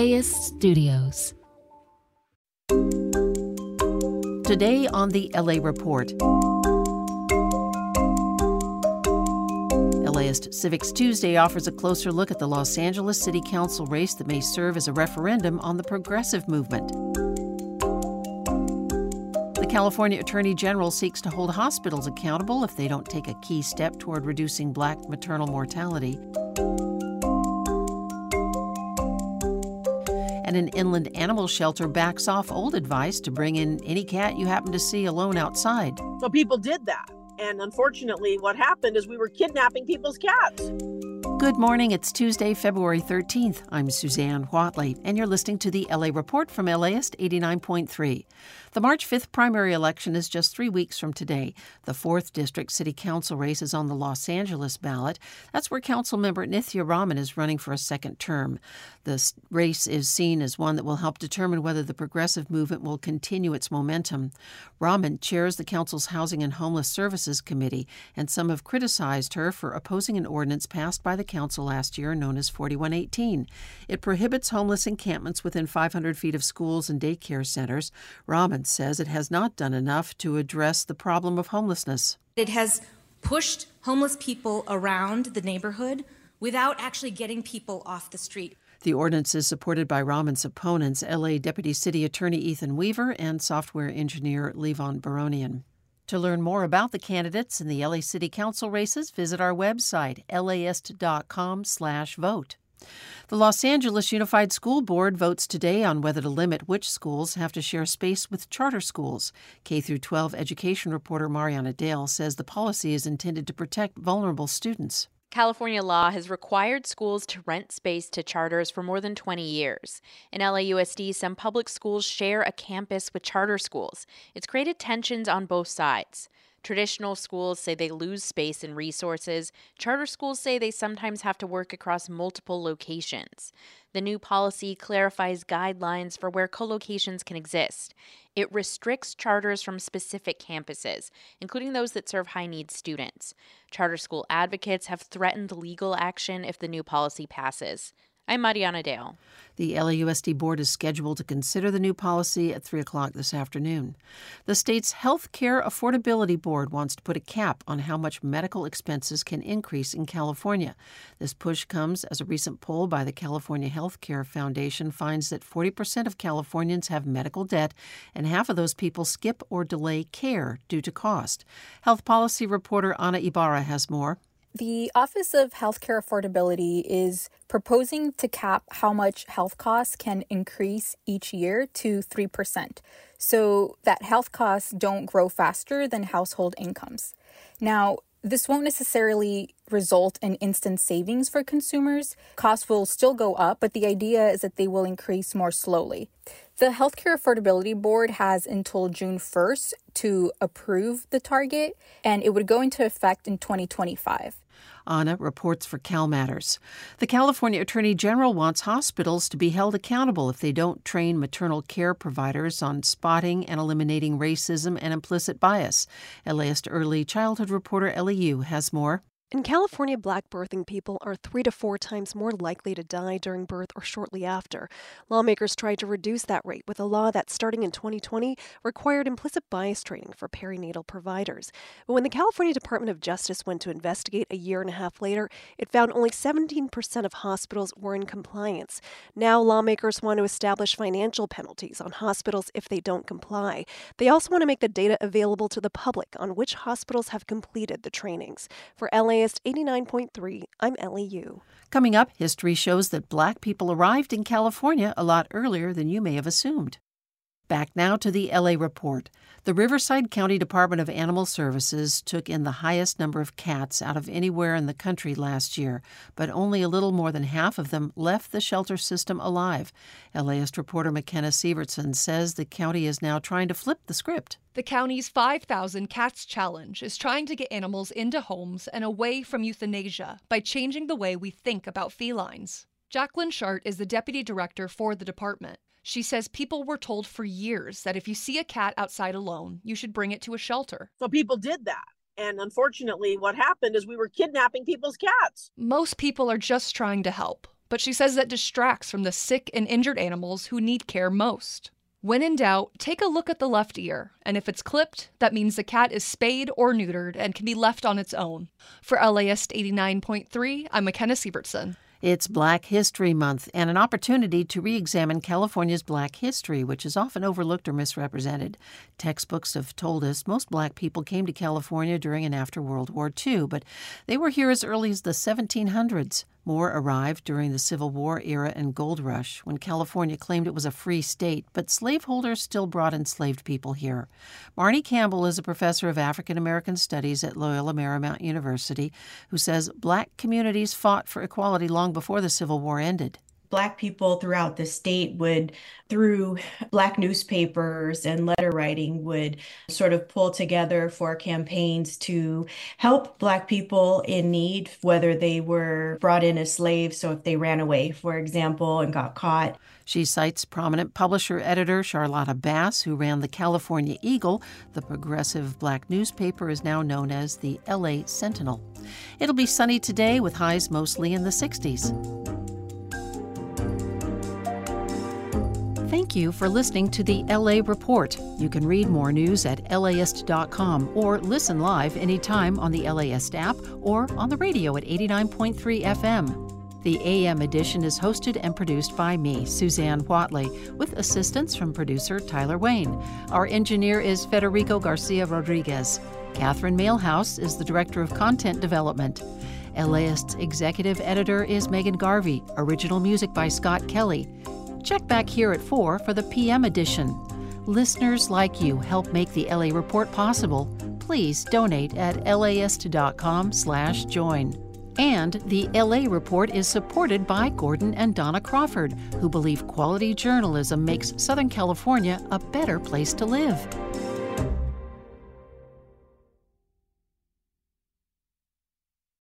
LAist Studios. Today on the LA Report. LAist Civics Tuesday offers a closer look at the Los Angeles City Council race that may serve as a referendum on the progressive movement. The California Attorney General seeks to hold hospitals accountable if they don't take a key step toward reducing black maternal mortality. And an inland animal shelter backs off old advice to bring in any cat you happen to see alone outside. So people did that. And unfortunately, what happened is we were kidnapping people's cats. Good morning. It's Tuesday, February 13th. I'm Susanne Whatley, and you're listening to the LA Report from LAist 89.3. The March 5th primary election is just three weeks from today. The 4th District City Council race is on the Los Angeles ballot. That's where Councilmember Nithya Raman is running for a second term. The race is seen as one that will help determine whether the progressive movement will continue its momentum. Raman chairs the Council's Housing and Homeless Services Committee, and some have criticized her for opposing an ordinance passed by the Council last year known as 4118. It prohibits homeless encampments within 500 feet of schools and daycare centers. Raman says it has not done enough to address the problem of homelessness. It has pushed homeless people around the neighborhood without actually getting people off the street. The ordinance is supported by Raman's opponents, LA Deputy City Attorney Ethan Weaver and software engineer Levon Baronian. To learn more about the candidates in the LA City Council races, visit our website, laist.com/vote. The Los Angeles Unified School Board votes today on whether to limit which schools have to share space with charter schools. K through 12 education reporter Mariana Dale says the policy is intended to protect vulnerable students. California law has required schools to rent space to charters for more than 20 years. In LAUSD, some public schools share a campus with charter schools. It's created tensions on both sides. Traditional schools say they lose space and resources. Charter schools say they sometimes have to work across multiple locations. The new policy clarifies guidelines for where co-locations can exist. It restricts charters from specific campuses, including those that serve high need students. Charter school advocates have threatened legal action if the new policy passes. I'm Mariana Dale. The LAUSD board is scheduled to consider the new policy at 3 o'clock this afternoon. The state's Health Care Affordability Board wants to put a cap on how much medical expenses can increase in California. This push comes as a recent poll by the California Health Care Foundation finds that 40% of Californians have medical debt, and half of those people skip or delay care due to cost. Health policy reporter Ana Ibarra has more. The Office of Healthcare Affordability is proposing to cap how much health costs can increase each year to 3%, so that health costs don't grow faster than household incomes. Now, this won't necessarily result in instant savings for consumers. Costs will still go up, but the idea is that they will increase more slowly. The Healthcare Affordability Board has until June 1st to approve the target, and it would go into effect in 2025. Ana reports for CalMatters. The California Attorney General wants hospitals to be held accountable if they don't train maternal care providers on spotting and eliminating racism and implicit bias. LAist early childhood reporter Yu has more. In California, black birthing people are three to four times more likely to die during birth or shortly after. Lawmakers tried to reduce that rate with a law that, starting in 2020, required implicit bias training for perinatal providers. But when the California Department of Justice went to investigate a year and a half later, it found only 17% of hospitals were in compliance. Now, lawmakers want to establish financial penalties on hospitals if they don't comply. They also want to make the data available to the public on which hospitals have completed the trainings. For LA 89.3, I'm Ellie Yu. Coming up, history shows that black people arrived in California a lot earlier than you may have assumed. Back now to the LA report. The Riverside County Department of Animal Services took in the highest number of cats out of anywhere in the country last year, but only a little more than half of them left the shelter system alive. LAist reporter McKenna Sievertson says the county is now trying to flip the script. The county's 5,000 Cats Challenge is trying to get animals into homes and away from euthanasia by changing the way we think about felines. Jacqueline Shart is the deputy director for the department. She says people were told for years that if you see a cat outside alone, you should bring it to a shelter. So people did that. And unfortunately, what happened is we were kidnapping people's cats. Most people are just trying to help. but she says that distracts from the sick and injured animals who need care most. When in doubt, take a look at the left ear, and if it's clipped, that means the cat is spayed or neutered and can be left on its own. For LAist 89.3, I'm McKenna Sievertson. It's Black History Month and an opportunity to re examine California's black history, which is often overlooked or misrepresented. Textbooks have told us most black people came to California during and after World War II, but they were here as early as the 1700s. More arrived during the Civil War era and gold rush, when California claimed it was a free state, but slaveholders still brought enslaved people here. Marne Campbell is a professor of African American Studies at Loyola Marymount University who says black communities fought for equality long before the Civil War ended. Black people throughout the state would, through Black newspapers and letter writing, would sort of pull together for campaigns to help Black people in need, whether they were brought in as slaves, so if they ran away, for example, and got caught. She cites prominent publisher editor Charlotta Bass, who ran the California Eagle. The progressive black newspaper is now known as the LA Sentinel. It'll be sunny today with highs mostly in the 60s. Thank you for listening to the LA Report. You can read more news at laist.com or listen live anytime on the LAist app or on the radio at 89.3 FM. The AM edition is hosted and produced by me, Susanne Whatley, with assistance from producer Tyler Wayne. Our engineer is Federico Garcia Rodriguez. Catherine Mailhouse is the Director of Content Development. LAist's executive editor is Megan Garvey. Original music by Scott Kelly. Check back here at 4 for the PM edition. Listeners like you help make the LA Report possible. Please donate at laist.com/join. And the LA Report is supported by Gordon and Donna Crawford, who believe quality journalism makes Southern California a better place to live.